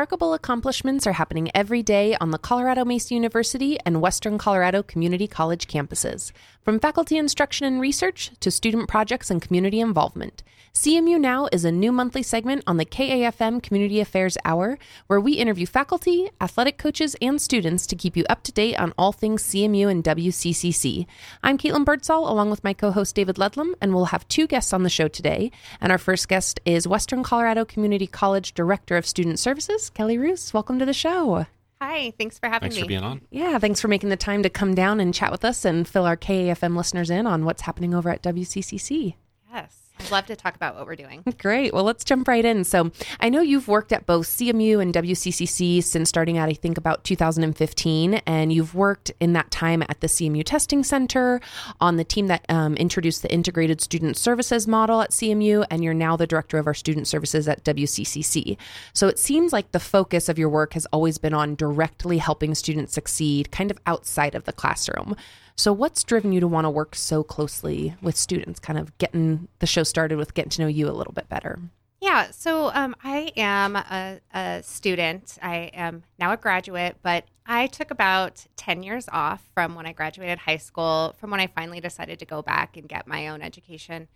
remarkable accomplishments are happening every day on the Colorado Mesa University and Western Colorado Community College campuses, from faculty instruction and research to student projects and community involvement. CMU Now is a new monthly segment on the KAFM Community Affairs Hour where we interview faculty, athletic coaches, and students to keep you up to date on all things CMU and WCCC. I'm Caitlin Birdsall along with my co host David Ludlam, and we'll have two guests on the show today. And our first guest is Western Colorado Community College Director of Student Services, Kelly Roos. Welcome to the show. Hi, thanks for having Thanks me. for being on. Yeah, thanks for making the time to come down and chat with us and fill our KAFM listeners in on what's happening over at WCCC. Yes, I'd love to talk about what we're doing. Great. Well, let's jump right in. So, I know you've worked at both CMU and WCCC since starting out, I think, about 2015, and you've worked in that time at the CMU Testing Center on the team that um, introduced the Integrated Student Services model at CMU, and you're now the director of our student services at WCCC. So, it seems like the focus of your work has always been on directly helping students succeed, kind of outside of the classroom. So, what's driven you to want to work so closely with students, kind of getting the show started with getting to know you a little bit better? Yeah, so um, I am a, a student. I am now a graduate, but I took about 10 years off from when I graduated high school, from when I finally decided to go back and get my own education.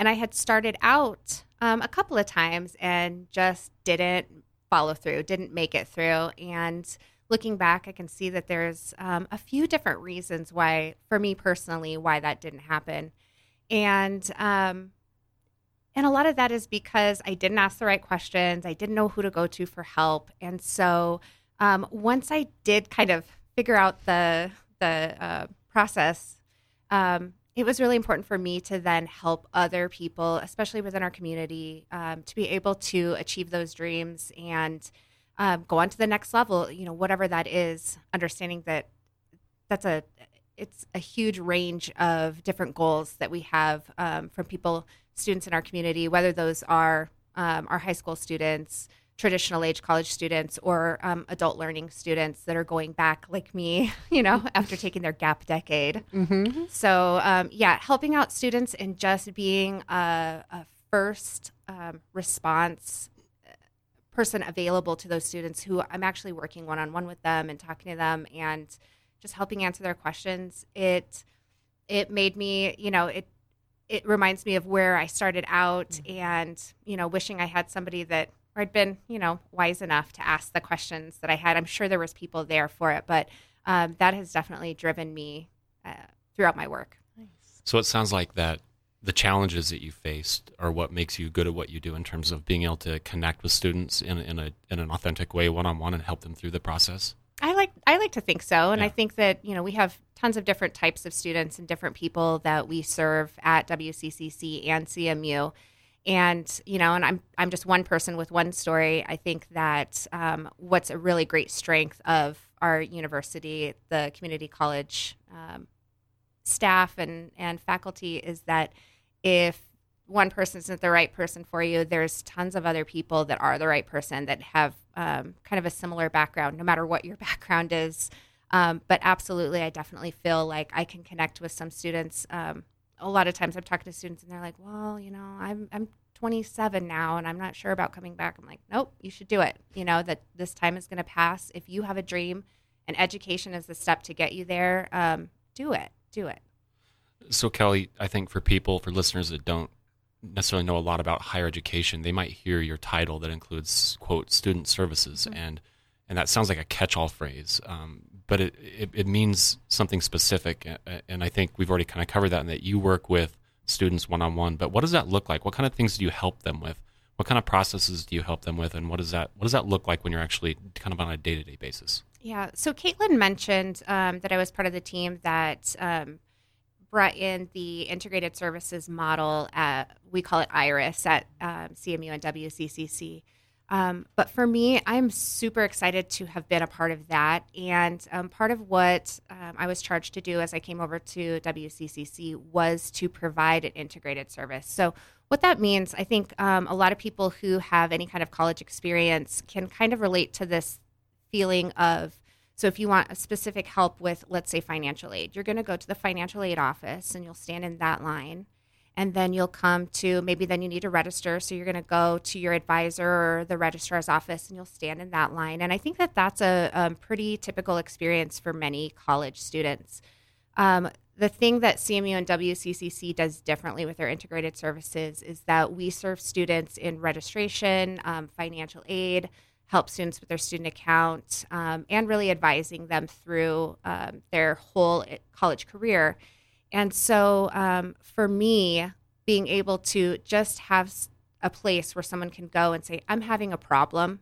And I had started out um, a couple of times and just didn't follow through, didn't make it through. And looking back, I can see that there's um, a few different reasons why, for me personally, why that didn't happen. And um, and a lot of that is because I didn't ask the right questions. I didn't know who to go to for help. And so um, once I did kind of figure out the the uh, process, um, it was really important for me to then help other people, especially within our community, um, to be able to achieve those dreams and um, go on to the next level. You know, whatever that is, understanding that that's a it's a huge range of different goals that we have um, from people students in our community, whether those are um, our high school students, traditional age college students, or um, adult learning students that are going back like me, you know, after taking their gap decade. Mm-hmm. So, um, yeah, helping out students and just being a, a first um, response person available to those students who I'm actually working one on one with them and talking to them and just helping answer their questions. It it made me, you know, it it reminds me of where I started out Mm-hmm. and, you know, wishing I had somebody that or I'd been, you know, wise enough to ask the questions that I had. I'm sure there was people there for it, but um, that has definitely driven me uh, throughout my work. So it sounds like that the challenges that you faced are what makes you good at what you do in terms of being able to connect with students in, in a in an authentic way, one on one, and help them through the process. I like I like to think so, and I think that you know we have tons of different types of students and different people that we serve at WCCC and CMU, and you know, and I'm I'm just one person with one story. I think that um, what's a really great strength of our university, the community college um, staff and and faculty, is that if one person isn't the right person for you, there's tons of other people that are the right person that have um, kind of a similar background, no matter what your background is. Um, but absolutely, I definitely feel like I can connect with some students. Um, a lot of times, I'm talking to students and they're like, "Well, you know, I'm I'm 27 now, and I'm not sure about coming back." I'm like, "Nope, you should do it. You know that this time is going to pass. If you have a dream, and education is the step to get you there, um, do it. Do it." So Kelly, I think for people, for listeners that don't necessarily know a lot about higher education, they might hear your title that includes quote student services, and and that sounds like a catch-all phrase, um, but it, it it means something specific, and I think we've already kind of covered that in that you work with students one on one. But what does that look like? What kind of things do you help them with? What kind of processes do you help them with, and what does that what does that look like when you're actually kind of on a day to day basis? Yeah. So Caitlin mentioned um, that I was part of the team that um, brought in the integrated services model. At, we call it IRIS at um, CMU and WCCC. Um, but for me, I'm super excited to have been a part of that. And um, part of what um, I was charged to do as I came over to WCCC was to provide an integrated service. So, what that means, I think a lot of people who have any kind of college experience can kind of relate to this feeling of so if you want a specific help with let's say financial aid you're going to go to the financial aid office and you'll stand in that line. And then you'll come to maybe then you need to register so you're going to go to your advisor or the registrar's office and you'll stand in that line. And i think that that's a, a pretty typical experience for many college students. Um, the thing that cmu and wccc does differently with their integrated services is that we serve students in registration um, financial aid help students with their student account um, and really advising them through um, their whole eh, college career and so um, for me, being able to just have a place where someone can go and say, I'm having a problem.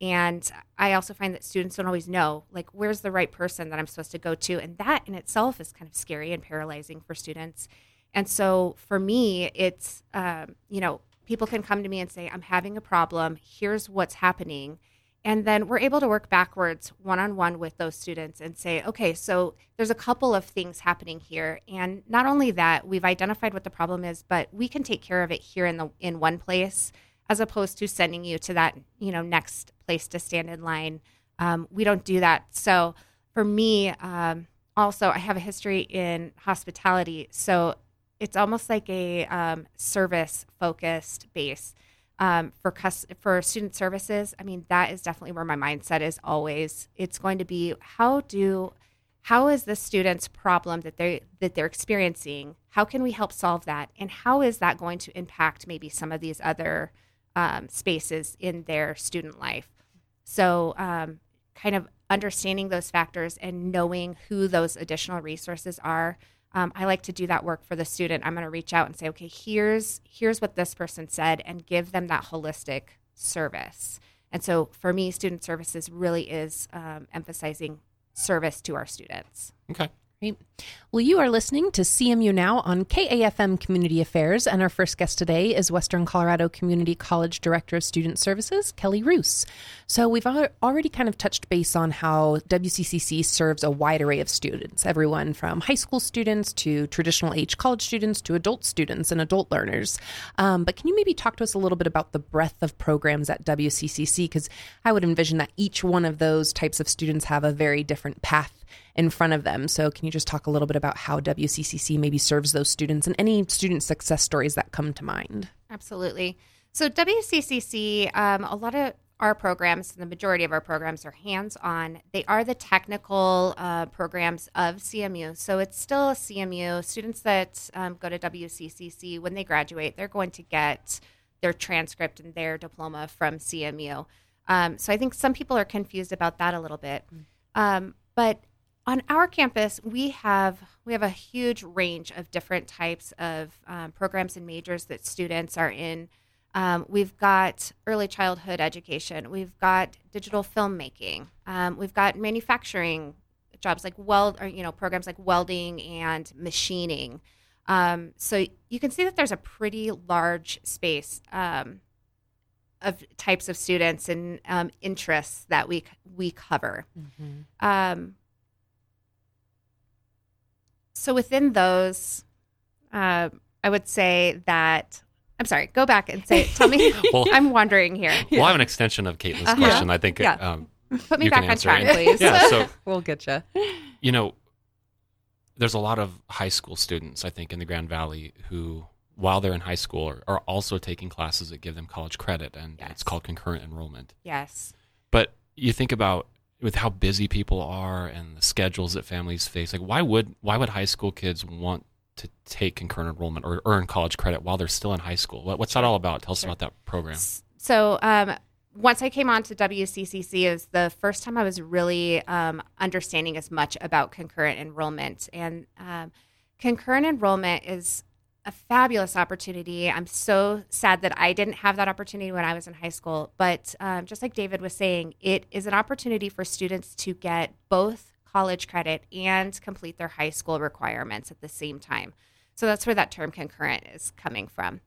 And I also find that students don't always know, like, where's the right person that I'm supposed to go to? And that in itself is kind of scary and paralyzing for students. And so for me, it's, um, you know, people can come to me and say, I'm having a problem. Here's what's happening. And then we're able to work backwards one on one with those students and say, okay, so there's a couple of things happening here. And not only that, we've identified what the problem is, but we can take care of it here in the in one place as opposed to sending you to that, you know, next place to stand in line. Um, we don't do that. So for me, um, also, I have a history in hospitality. So it's almost like a um, service focused base um, for cus- for student services, I mean that is definitely where my mindset is always. It's going to be how do how is the student's problem that they that they're experiencing? How can we help solve that? And how is that going to impact maybe some of these other um, spaces in their student life? So, um, kind of understanding those factors and knowing who those additional resources are um, I like to do that work for the student. I'm going to reach out and say, okay, here's here's what this person said, and give them that holistic service. And so, for me, student services really is um, emphasizing service to our students. Okay. Great. Well, you are listening to CMU Now on KAFM Community Affairs, and our first guest today is Western Colorado Community College Director of Student Services, Kelly Roos. So, we've already kind of touched base on how WCCC serves a wide array of students, everyone from high school students to traditional age college students to adult students and adult learners. Um, but can you maybe talk to us a little bit about the breadth of programs at WCCC? Because I would envision that each one of those types of students have a very different path in front of them. So, can you just talk a little bit about how WCCC maybe serves those students and any student success stories that come to mind? Absolutely. So, WCCC, um, a lot of our programs, the majority of our programs are hands on. They are the technical uh, programs of CMU. So it's still a CMU. Students that um, go to WCCC, when they graduate, they're going to get their transcript and their diploma from CMU. Um, so I think some people are confused about that a little bit. Mm. Um, but on our campus, we have we have a huge range of different types of um, programs and majors that students are in. Um, we've got early childhood education. We've got digital filmmaking. Um, we've got manufacturing jobs like weld, or you know, programs like welding and machining. Um, so you can see that there's a pretty large space um, of types of students and um, interests that we we cover. Mm-hmm so within those, uh, I would say that I'm sorry. Go back and say. Tell me. well, I'm wondering here. Well, I have an extension of Caitlin's uh-huh. question. I think. Yeah. Um, Put me back on track, please. yeah. So we'll get you. You know, there's a lot of high school students, I think, in the Grand Valley who, while they're in high school, are, are also taking classes that give them college credit, and yes. it's called concurrent enrollment. Yes. But you think about with how busy people are and the schedules that families face like why would why would high school kids want to take concurrent enrollment or earn college credit while they're still in high school? What, what's that all about? Tell us sure. about that program. So um, once i came on to wccc is the first time i was really um, understanding as much about concurrent enrollment. And um, concurrent enrollment is a fabulous opportunity. I'm so sad that I didn't have that opportunity when I was in high school. But um, just like David was saying, it is an opportunity for students to get both college credit and complete their high school requirements at the same time. So that's where that term concurrent is coming from.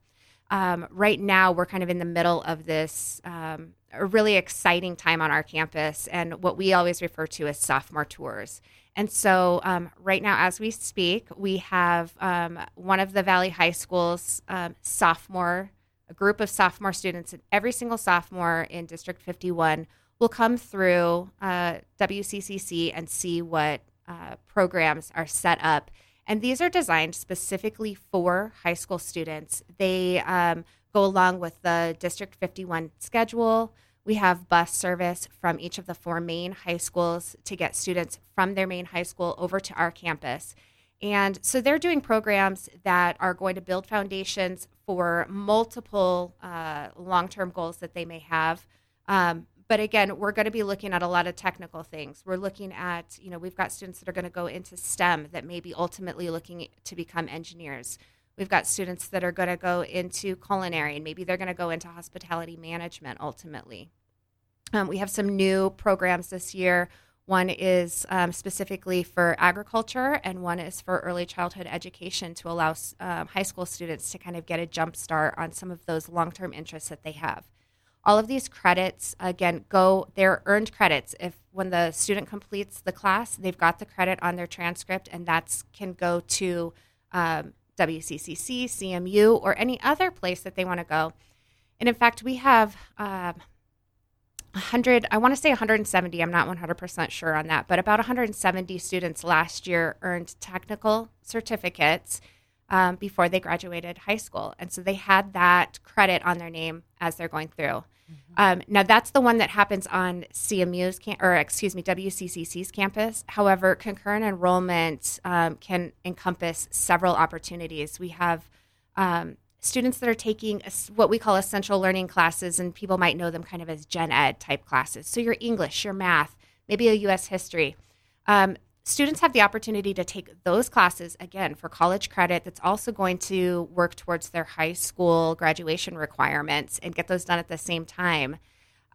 Um, right now, we're kind of in the middle of this um, a really exciting time on our campus, and what we always refer to as sophomore tours. And so, um, right now, as we speak, we have um, one of the Valley High School's um, sophomore, a group of sophomore students, and every single sophomore in District 51 will come through uh, WCCC and see what uh, programs are set up. And these are designed specifically for high school students. They um, go along with the District 51 schedule. We have bus service from each of the four main high schools to get students from their main high school over to our campus. And so they're doing programs that are going to build foundations for multiple uh, long term goals that they may have. Um, but again, we're going to be looking at a lot of technical things. We're looking at, you know, we've got students that are going to go into STEM that may be ultimately looking to become engineers. We've got students that are going to go into culinary and maybe they're going to go into hospitality management ultimately. Um, we have some new programs this year one is um, specifically for agriculture, and one is for early childhood education to allow um, high school students to kind of get a jump start on some of those long term interests that they have. All of these credits, again, go, they're earned credits. If when the student completes the class, they've got the credit on their transcript, and that can go to um, WCCC, CMU, or any other place that they want to go. And in fact, we have uh, 100 i want to say 170 i'm not 100% sure on that but about 170 students last year earned technical certificates um, before they graduated high school and so they had that credit on their name as they're going through mm-hmm. um, now that's the one that happens on cmu's cam- or excuse me wccc's campus however concurrent enrollment um, can encompass several opportunities we have um, students that are taking what we call essential learning classes, and people might know them kind of as gen ed type classes. So your English, your math, maybe a U.S. history. Students have the opportunity to take those classes again for college credit that's also going to work towards their high school graduation requirements and get those done at the same time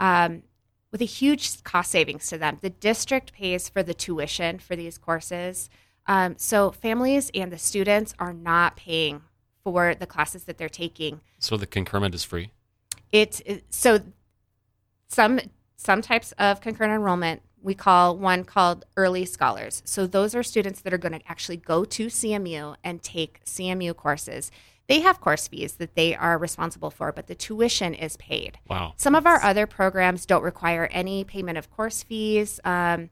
um, with a huge cost savings to them. The district pays for the tuition for these courses. Um, so families and the students are not paying for the classes that they're taking. So the concurrent is free. It so some some types of concurrent enrollment we call one called early scholars. So those are students that are going to actually go to CMU and take CMU courses. They have course fees that they are responsible for, but the tuition is paid. Wow. Some of our other programs don't require any payment of course fees. Um,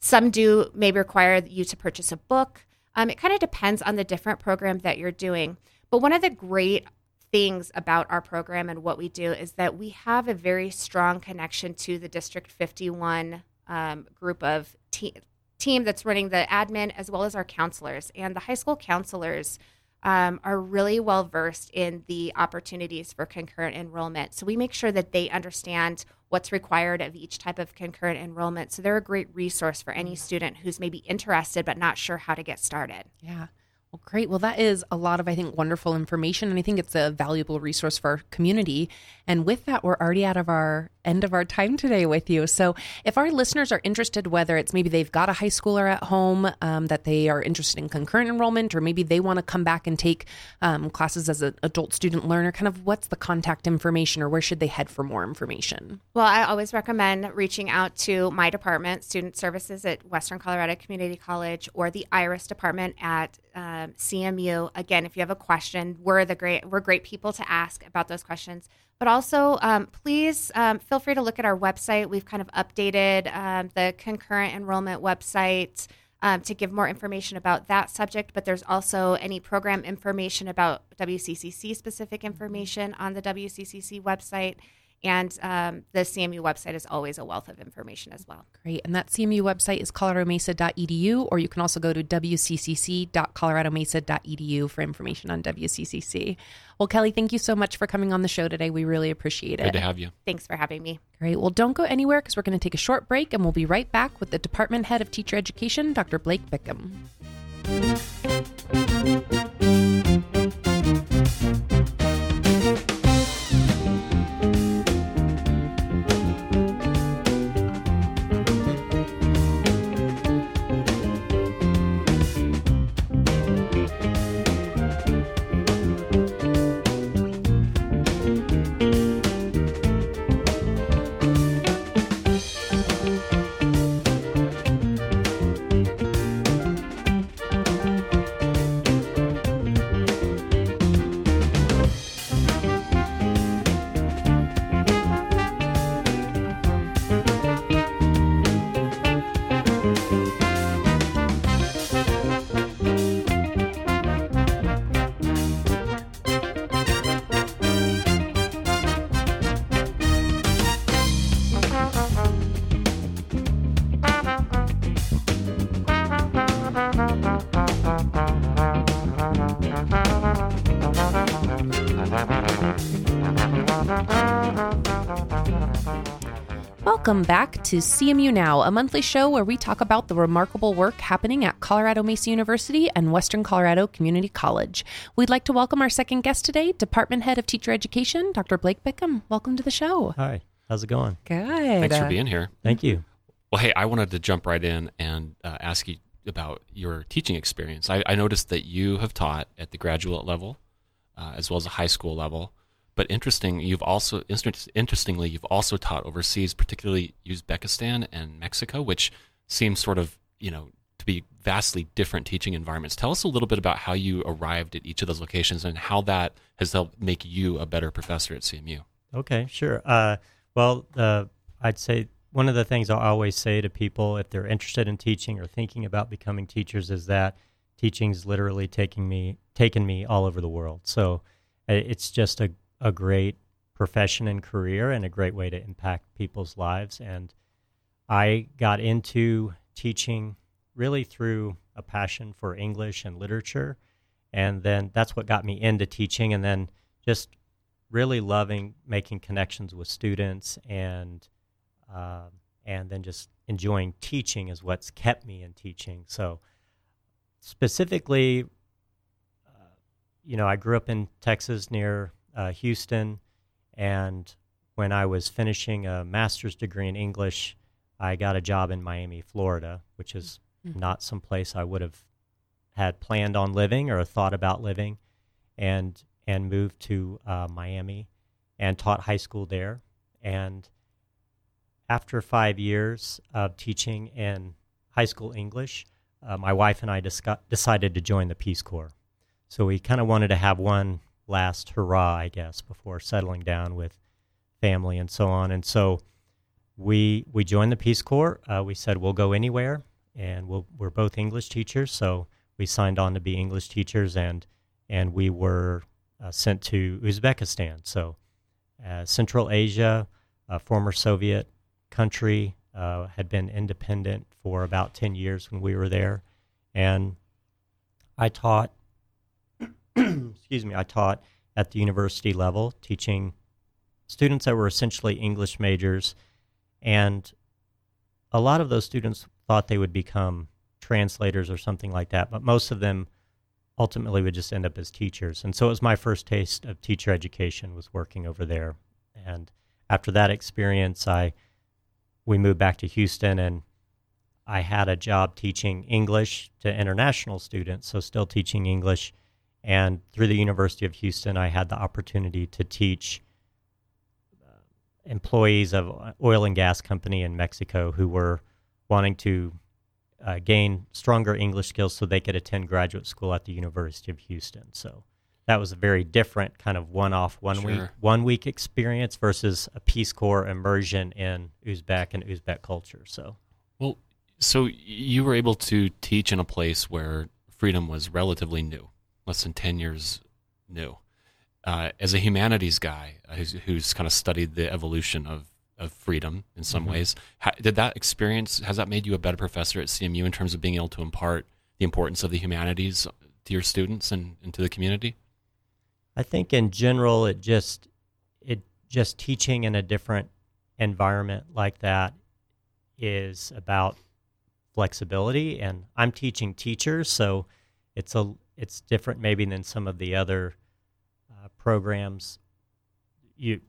some do maybe require you to purchase a book. Um, it kind of depends on the different program that you're doing. But one of the great things about our program and what we do is that we have a very strong connection to the District 51 um, group of te- team that's running the admin as well as our counselors. And the high school counselors um, are really well versed in the opportunities for concurrent enrollment. So we make sure that they understand what's required of each type of concurrent enrollment. So they're a great resource for any student who's maybe interested but not sure how to get started. Yeah. Well, great. Well, that is a lot of, I think, wonderful information. And I think it's a valuable resource for our community. And with that, we're already out of our end of our time today with you. So, if our listeners are interested, whether it's maybe they've got a high schooler at home um, that they are interested in concurrent enrollment, or maybe they want to come back and take um, classes as an adult student learner, kind of what's the contact information or where should they head for more information? Well, I always recommend reaching out to my department, Student Services at Western Colorado Community College, or the IRIS department at um, CMU. Again, if you have a question, we're the great we're great people to ask about those questions. But also, um, please um, feel free to look at our website. We've kind of updated um, the concurrent enrollment website um, to give more information about that subject. But there's also any program information about WCCC specific information on the WCCC website. And um, the CMU website is always a wealth of information as well. Great. And that CMU website is coloradomesa.edu, or you can also go to wccc.coloradomesa.edu for information on WCCC. Well, Kelly, thank you so much for coming on the show today. We really appreciate it. Good to have you. Thanks for having me. Great. Well, don't go anywhere because we're going to take a short break and we'll be right back with the Department Head of Teacher Education, Dr. Blake Bickham. Welcome back to CMU Now, a monthly show where we talk about the remarkable work happening at Colorado Mesa University and Western Colorado Community College. We'd like to welcome our second guest today, Department Head of Teacher Education, Dr. Blake Bickham. Welcome to the show. Hi, how's it going? Good. Thanks for being here. Thank you. Well, hey, I wanted to jump right in and uh, ask you about your teaching experience. I, I, noticed that you have taught at the graduate level uh, as well as a high school level. But interesting, you've also interestingly you've also taught overseas, particularly Uzbekistan and Mexico, which seems sort of you know to be vastly different teaching environments. Tell us a little bit about how you arrived at each of those locations and how that has helped make you a better professor at CMU. Okay, sure. Uh, well, uh, I'd say one of the things I always say to people if they're interested in teaching or thinking about becoming teachers is that teaching's literally taking me taken me all over the world. So uh, it's just a a great profession and career and a great way to impact people's lives. And I got into teaching really through a passion for English and literature. And then that's what got me into teaching. And then just really loving making connections with students and uh, and then just enjoying teaching is what's kept me in teaching. So specifically, uh, you know, I grew up in Texas near uh, Houston, and when I was finishing a master's degree in English, I got a job in Miami, Florida, which is mm-hmm. not some place I would have had planned on living or thought about living, and and moved to uh, Miami and taught high school there. And after five years of teaching in high school English, uh, my wife and I discuss- decided to join the Peace Corps. So we kind of wanted to have one last hurrah, I guess, before settling down with family and so on. And so we we joined the Peace Corps. Uh, we said we'll go anywhere, and we'll, we're both English teachers, so we signed on to be English teachers, and and we were uh, sent to Uzbekistan. So uh, Central Asia, a former Soviet country, uh, had been independent for about ten years when we were there, and I taught excuse me, I taught at the university level, teaching students that were essentially English majors. And a lot of those students thought they would become translators or something like that, but most of them ultimately would just end up as teachers. And so it was my first taste of teacher education was working over there. And after that experience, I we moved back to Houston and I had a job teaching English to international students, so still teaching English and through the University of Houston, I had the opportunity to teach uh, employees of oil and gas company in Mexico who were wanting to uh, gain stronger English skills so they could attend graduate school at the University of Houston. So that was a very different kind of one-off, one sure. week, one week experience versus a Peace Corps immersion in Uzbek and Uzbek culture. So, well, so you were able to teach in a place where freedom was relatively new less than 10 years new. Uh, as a humanities guy uh, who's, who's, kind of studied the evolution of, of freedom in some mm-hmm. ways, how, did that experience, has that made you a better professor at CMU in terms of being able to impart the importance of the humanities to your students and, and to the community? I think in general, it just, it just teaching in a different environment like that is about flexibility and I'm teaching teachers, so it's a it's different maybe than some of the other uh, programs. You,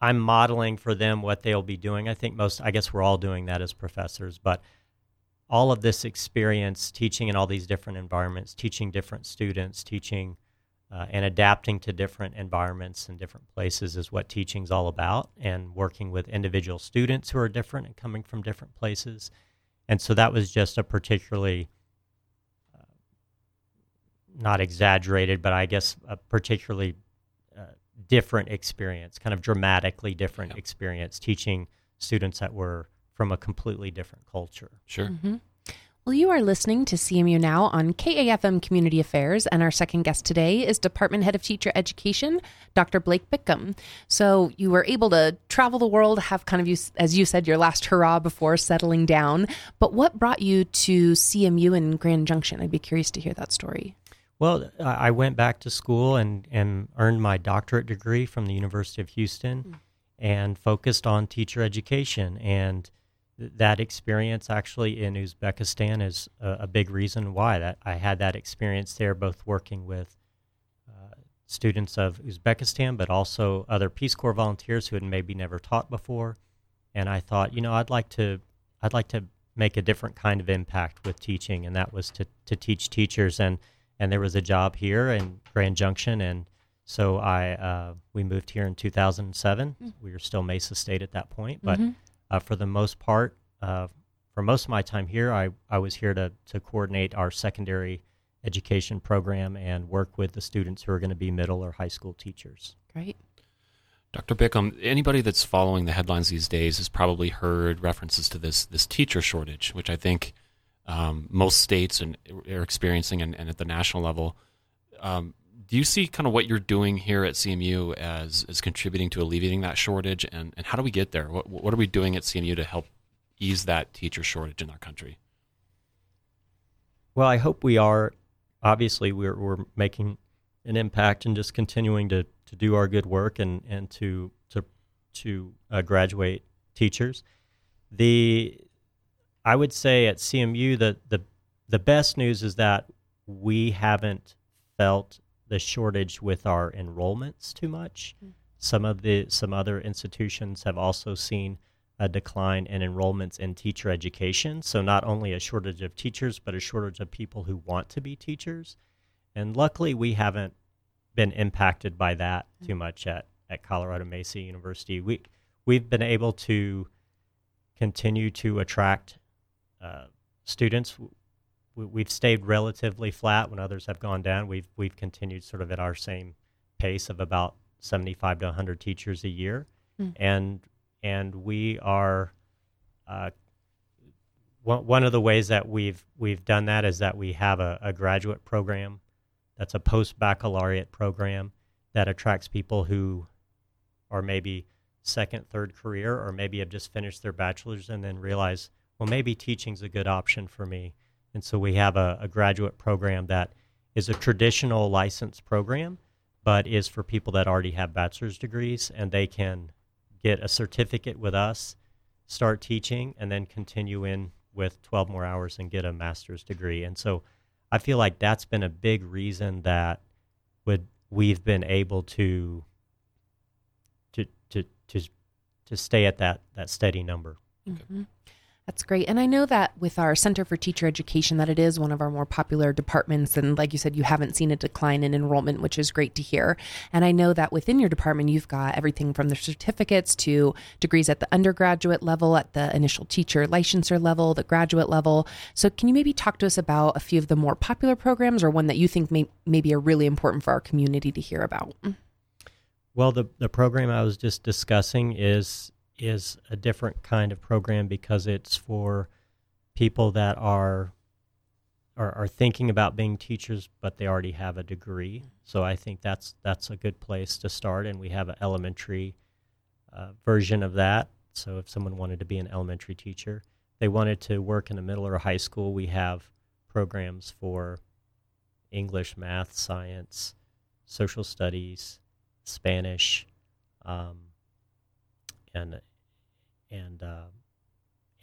I'm modeling for them what they'll be doing. I think most, I guess we're all doing that as professors, but all of this experience teaching in all these different environments, teaching different students, teaching uh, and adapting to different environments and different places is what teaching's all about, and working with individual students who are different and coming from different places. And so that was just a particularly not exaggerated, but I guess a particularly uh, different experience, kind of dramatically different yeah. experience, teaching students that were from a completely different culture. Sure. Mm-hmm. Well, you are listening to CMU Now on KAFM Community Affairs, and our second guest today is Department Head of Teacher Education, Dr. Blake Bickham. So, you were able to travel the world, have kind of, you, as you said, your last hurrah before settling down. But what brought you to CMU in Grand Junction? I'd be curious to hear that story. Well, I went back to school and, and earned my doctorate degree from the University of Houston. Mm. and focused on teacher education. And th- that experience actually in Uzbekistan is a, a, big reason why that I had that experience there, both working with uh, students of Uzbekistan, but also other Peace Corps volunteers who had maybe never taught before. And I thought, you know, I'd like to, I'd like to make a different kind of impact with teaching, and that was to, to teach teachers. And and there was a job here in Grand Junction, and so I uh, we moved here in 2007. Mm-hmm. We were still Mesa State at that point, but mm-hmm. uh, for the most part, uh, for most of my time here, I, I was here to to coordinate our secondary education program and work with the students who are going to be middle or high school teachers. Great. Dr. Bickham, anybody that's following the headlines these days has probably heard references to this this teacher shortage, which I think um, most states and are experiencing, and, and at the national level. Um, do you see kind of what you're doing here at CMU as as contributing to alleviating that shortage, and, and how do we get there? What what are we doing at CMU to help ease that teacher shortage in our country? Well, I hope we are. Obviously, we're we're making an impact and just continuing to, to do our good work and, and to to to uh, graduate teachers. The I would say at CMU that the the best news is that we haven't felt the shortage with our enrollments too much. Mm-hmm. Some of the some other institutions have also seen a decline in enrollments in teacher education. So not only a shortage of teachers, but a shortage of people who want to be teachers. And luckily, we haven't been impacted by that mm. too much at, at Colorado Mesa University. We, we've been able to continue to attract uh, students. We, have stayed relatively flat when others have gone down. We've, we've continued sort of at our same pace of about 75 to 100 teachers a year. Mm. And, and we are uh, one, one of the ways that we've we've done that is that we have a, a graduate program that's a post baccalaureate program that attracts people who are maybe second, third career, or maybe have just finished their bachelor's and then realize, well, maybe teaching's a good option for me. And so we have a, a graduate program that is a traditional license program, but is for people that already have bachelor's degrees, and they can get a certificate with us, start teaching, and then continue in with 12 more hours and get a master's degree. And so I feel like that's been a big reason that would we've been able to to to to to stay at that that steady number. Mm-hmm. That's great. And I know that with our Center for Teacher Education that it is one of our more popular departments and like you said you haven't seen a decline in enrollment, which is great to hear. And I know that within your department you've got everything from the certificates to degrees at the undergraduate level, at the initial teacher licensure level, the graduate level. So can you maybe talk to us about a few of the more popular programs or one that you think may maybe are really important for our community to hear about? Well, the the program I was just discussing is is a different kind of program because it's for people that are are, are thinking about being teachers, but they already have a degree. So I think that's that's a good place to start. And we have an elementary uh, version of that. So if someone wanted to be an elementary teacher, they wanted to work in a middle or high school, we have programs for English, math, science, social studies, Spanish. Um, and and uh,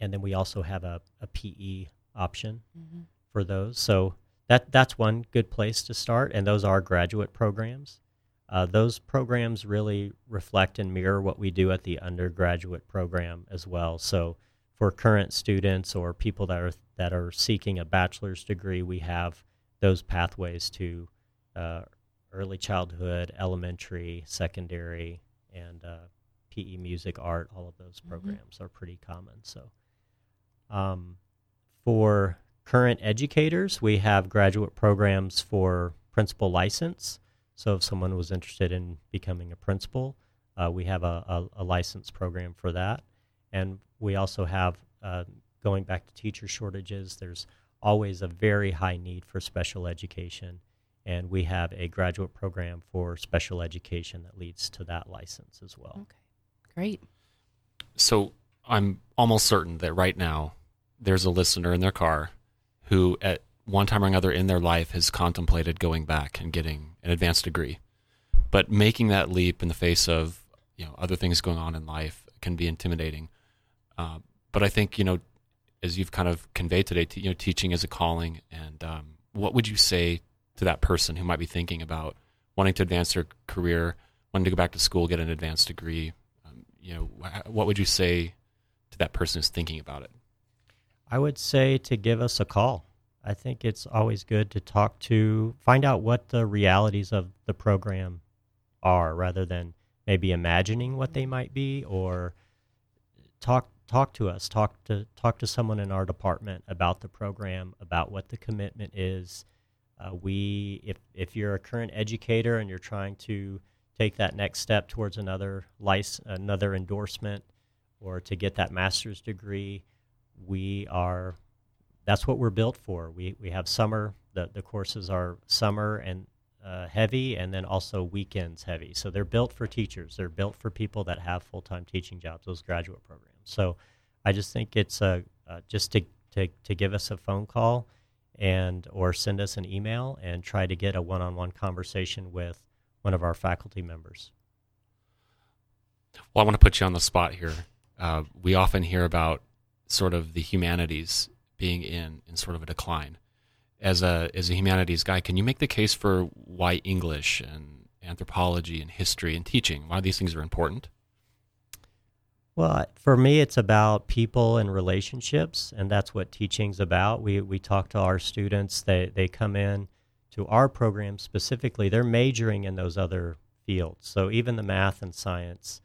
and then we also have a, a PE option mm-hmm. for those. So that that's one good place to start, and those are graduate programs. Uh, those programs really reflect and mirror what we do at the undergraduate program as well. So for current students or people that are that are seeking a bachelor's degree, we have those pathways to uh, early childhood, elementary, secondary, and uh, PE, music, art, all of those mm-hmm. programs mm-hmm. are pretty common. So, um, for current educators, we have graduate programs for principal license. So, if someone was interested in becoming a principal, uh, we have a, a, a, license program for that. And we also have, uh, going back to teacher shortages, there's always a very high need for special education. And we have a graduate program for special education that leads to that license as well. Okay. Great. So I'm almost certain that right now there's a listener in their car who, at one time or another in their life, has contemplated going back and getting an advanced degree. But making that leap in the face of you know other things going on in life can be intimidating. Uh, but I think you know, as you've kind of conveyed today, you know, teaching is a calling. And um, what would you say to that person who might be thinking about wanting to advance their career, wanting to go back to school, get an advanced degree? You know, what would you say to that person who's thinking about it? I would say to give us a call. I think it's always good to talk to, find out what the realities of the program are rather than maybe imagining what they might be or talk talk to us talk to talk to someone in our department about the program about what the commitment is uh, we if if you're a current educator and you're trying to take that next step towards another license another endorsement or to get that master's degree we are that's what we're built for we we have summer the the courses are summer and uh, heavy and then also weekends heavy. So they're built for teachers. They're built for people that have full time teaching jobs, those graduate programs. So I just think it's uh, uh, just to, to, to give us a phone call and or send us an email and try to get a one on one conversation with one of our faculty members. Well, I want to put you on the spot here. Uh, we often hear about sort of the humanities being in in sort of a decline as a as a humanities guy, can you make the case for why English and anthropology and history and teaching, why these things are important? Well, for me, it's about people and relationships, and that's what teaching's about. We we talk to our students; they they come in to our program specifically. They're majoring in those other fields. So even the math and science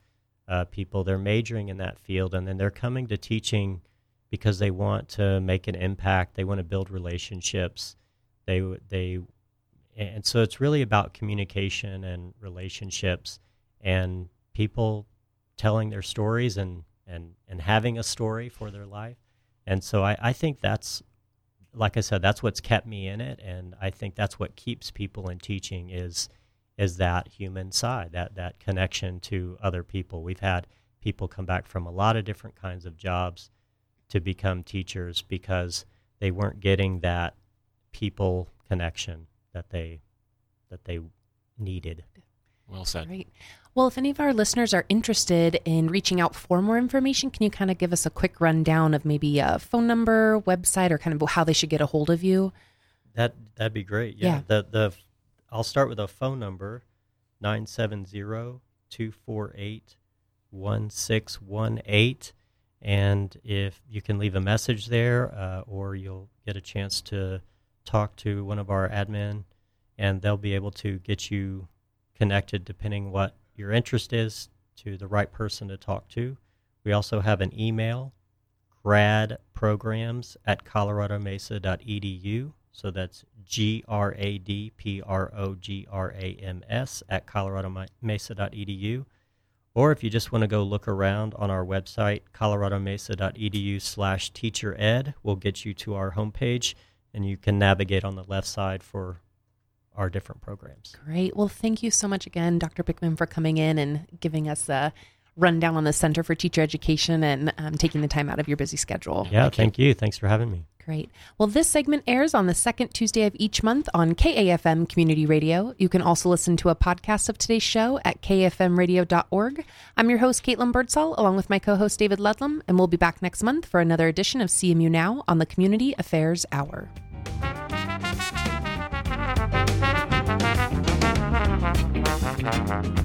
uh, people, they're majoring in that field, and then they're coming to teaching because they want to make an impact. They want to build relationships. They they and so it's really about communication and relationships and people telling their stories and and and having a story for their life. And so I, I think that's like I said, that's what's kept me in it and I think that's what keeps people in teaching is is that human side, that that connection to other people. We've had people come back from a lot of different kinds of jobs to become teachers because they weren't getting that people connection that they that they needed. Well said. Great. Well, if any of our listeners are interested in reaching out for more information, can you kind of give us a quick rundown of maybe a phone number, website, or kind of how they should get a hold of you? That that'd be great. Yeah. Yeah. The the I'll start with a phone number 970-248-1618 and if you can leave a message there uh, or you'll get a chance to talk to one of our admin and they'll be able to get you connected depending what your interest is to the right person to talk to. We also have an email grad programs at coloradomesa.edu so that's g-r-a-d-p-r-o-g-r-a-m-s at coloradomesa.edu or if you just want to go look around on our website, coloradomesa.edu slash teacher ed, will get you to our homepage and you can navigate on the left side for our different programs. Great. Well, thank you so much again, Dr. Bickham, for coming in and giving us a rundown on the Center for Teacher Education and um, taking the time out of your busy schedule. Yeah, thank you. Thanks for having me. Great. Well, this segment airs on the second Tuesday of each month on KAFM Community Radio. You can also listen to a podcast of today's show at kafmradio.org. I'm your host, Caitlin Birdsall, along with my co host, David Ludlam, and we'll be back next month for another edition of CMU Now on the Community Affairs Hour. Bye.